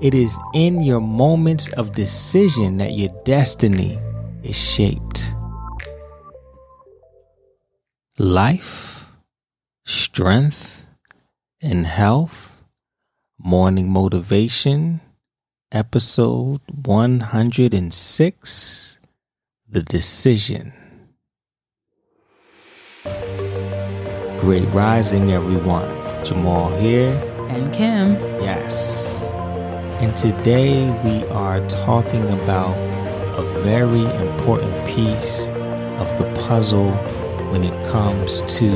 It is in your moments of decision that your destiny is shaped. Life, strength, and health. Morning Motivation, episode 106 The Decision. Great rising, everyone. Jamal here. And Kim. Yes. And today we are talking about a very important piece of the puzzle when it comes to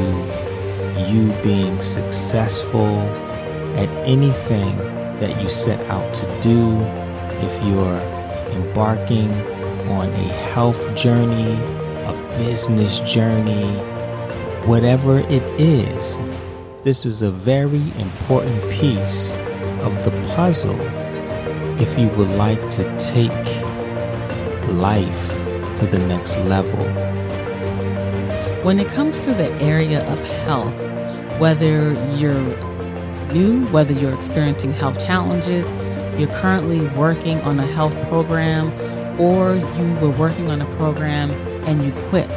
you being successful at anything that you set out to do. If you're embarking on a health journey, a business journey, whatever it is, this is a very important piece of the puzzle if you would like to take life to the next level. When it comes to the area of health, whether you're new, whether you're experiencing health challenges, you're currently working on a health program, or you were working on a program and you quit,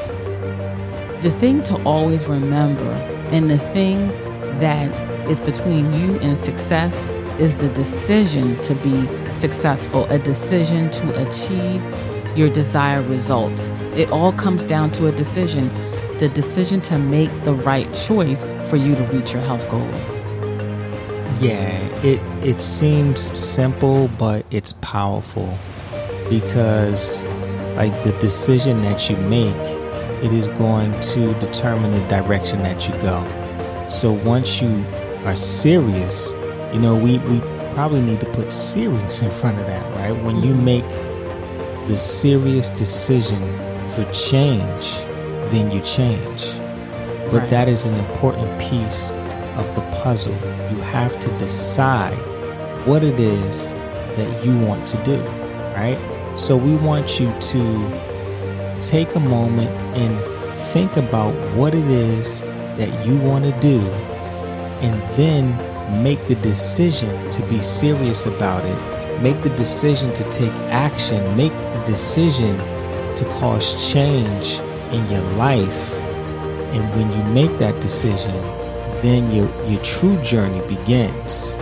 the thing to always remember and the thing that is between you and success is the decision to be successful, a decision to achieve your desired results. It all comes down to a decision the decision to make the right choice for you to reach your health goals. Yeah, it it seems simple but it's powerful because like the decision that you make it is going to determine the direction that you go. So once you are serious, you know, we, we probably need to put serious in front of that, right? When you mm-hmm. make the serious decision for change, then you change. But right. that is an important piece of the puzzle. You have to decide what it is that you want to do, right? So we want you to take a moment and think about what it is that you want to do and then make the decision to be serious about it. Make the decision to take action. Make the decision to cause change in your life. And when you make that decision, then your, your true journey begins.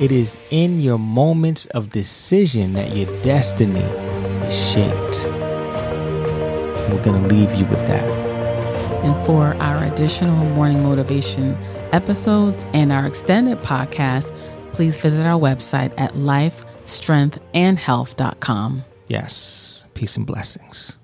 It is in your moments of decision that your destiny is shaped. We're going to leave you with that. And for our additional morning motivation episodes and our extended podcast, please visit our website at lifestrengthandhealth.com. Yes. Peace and blessings.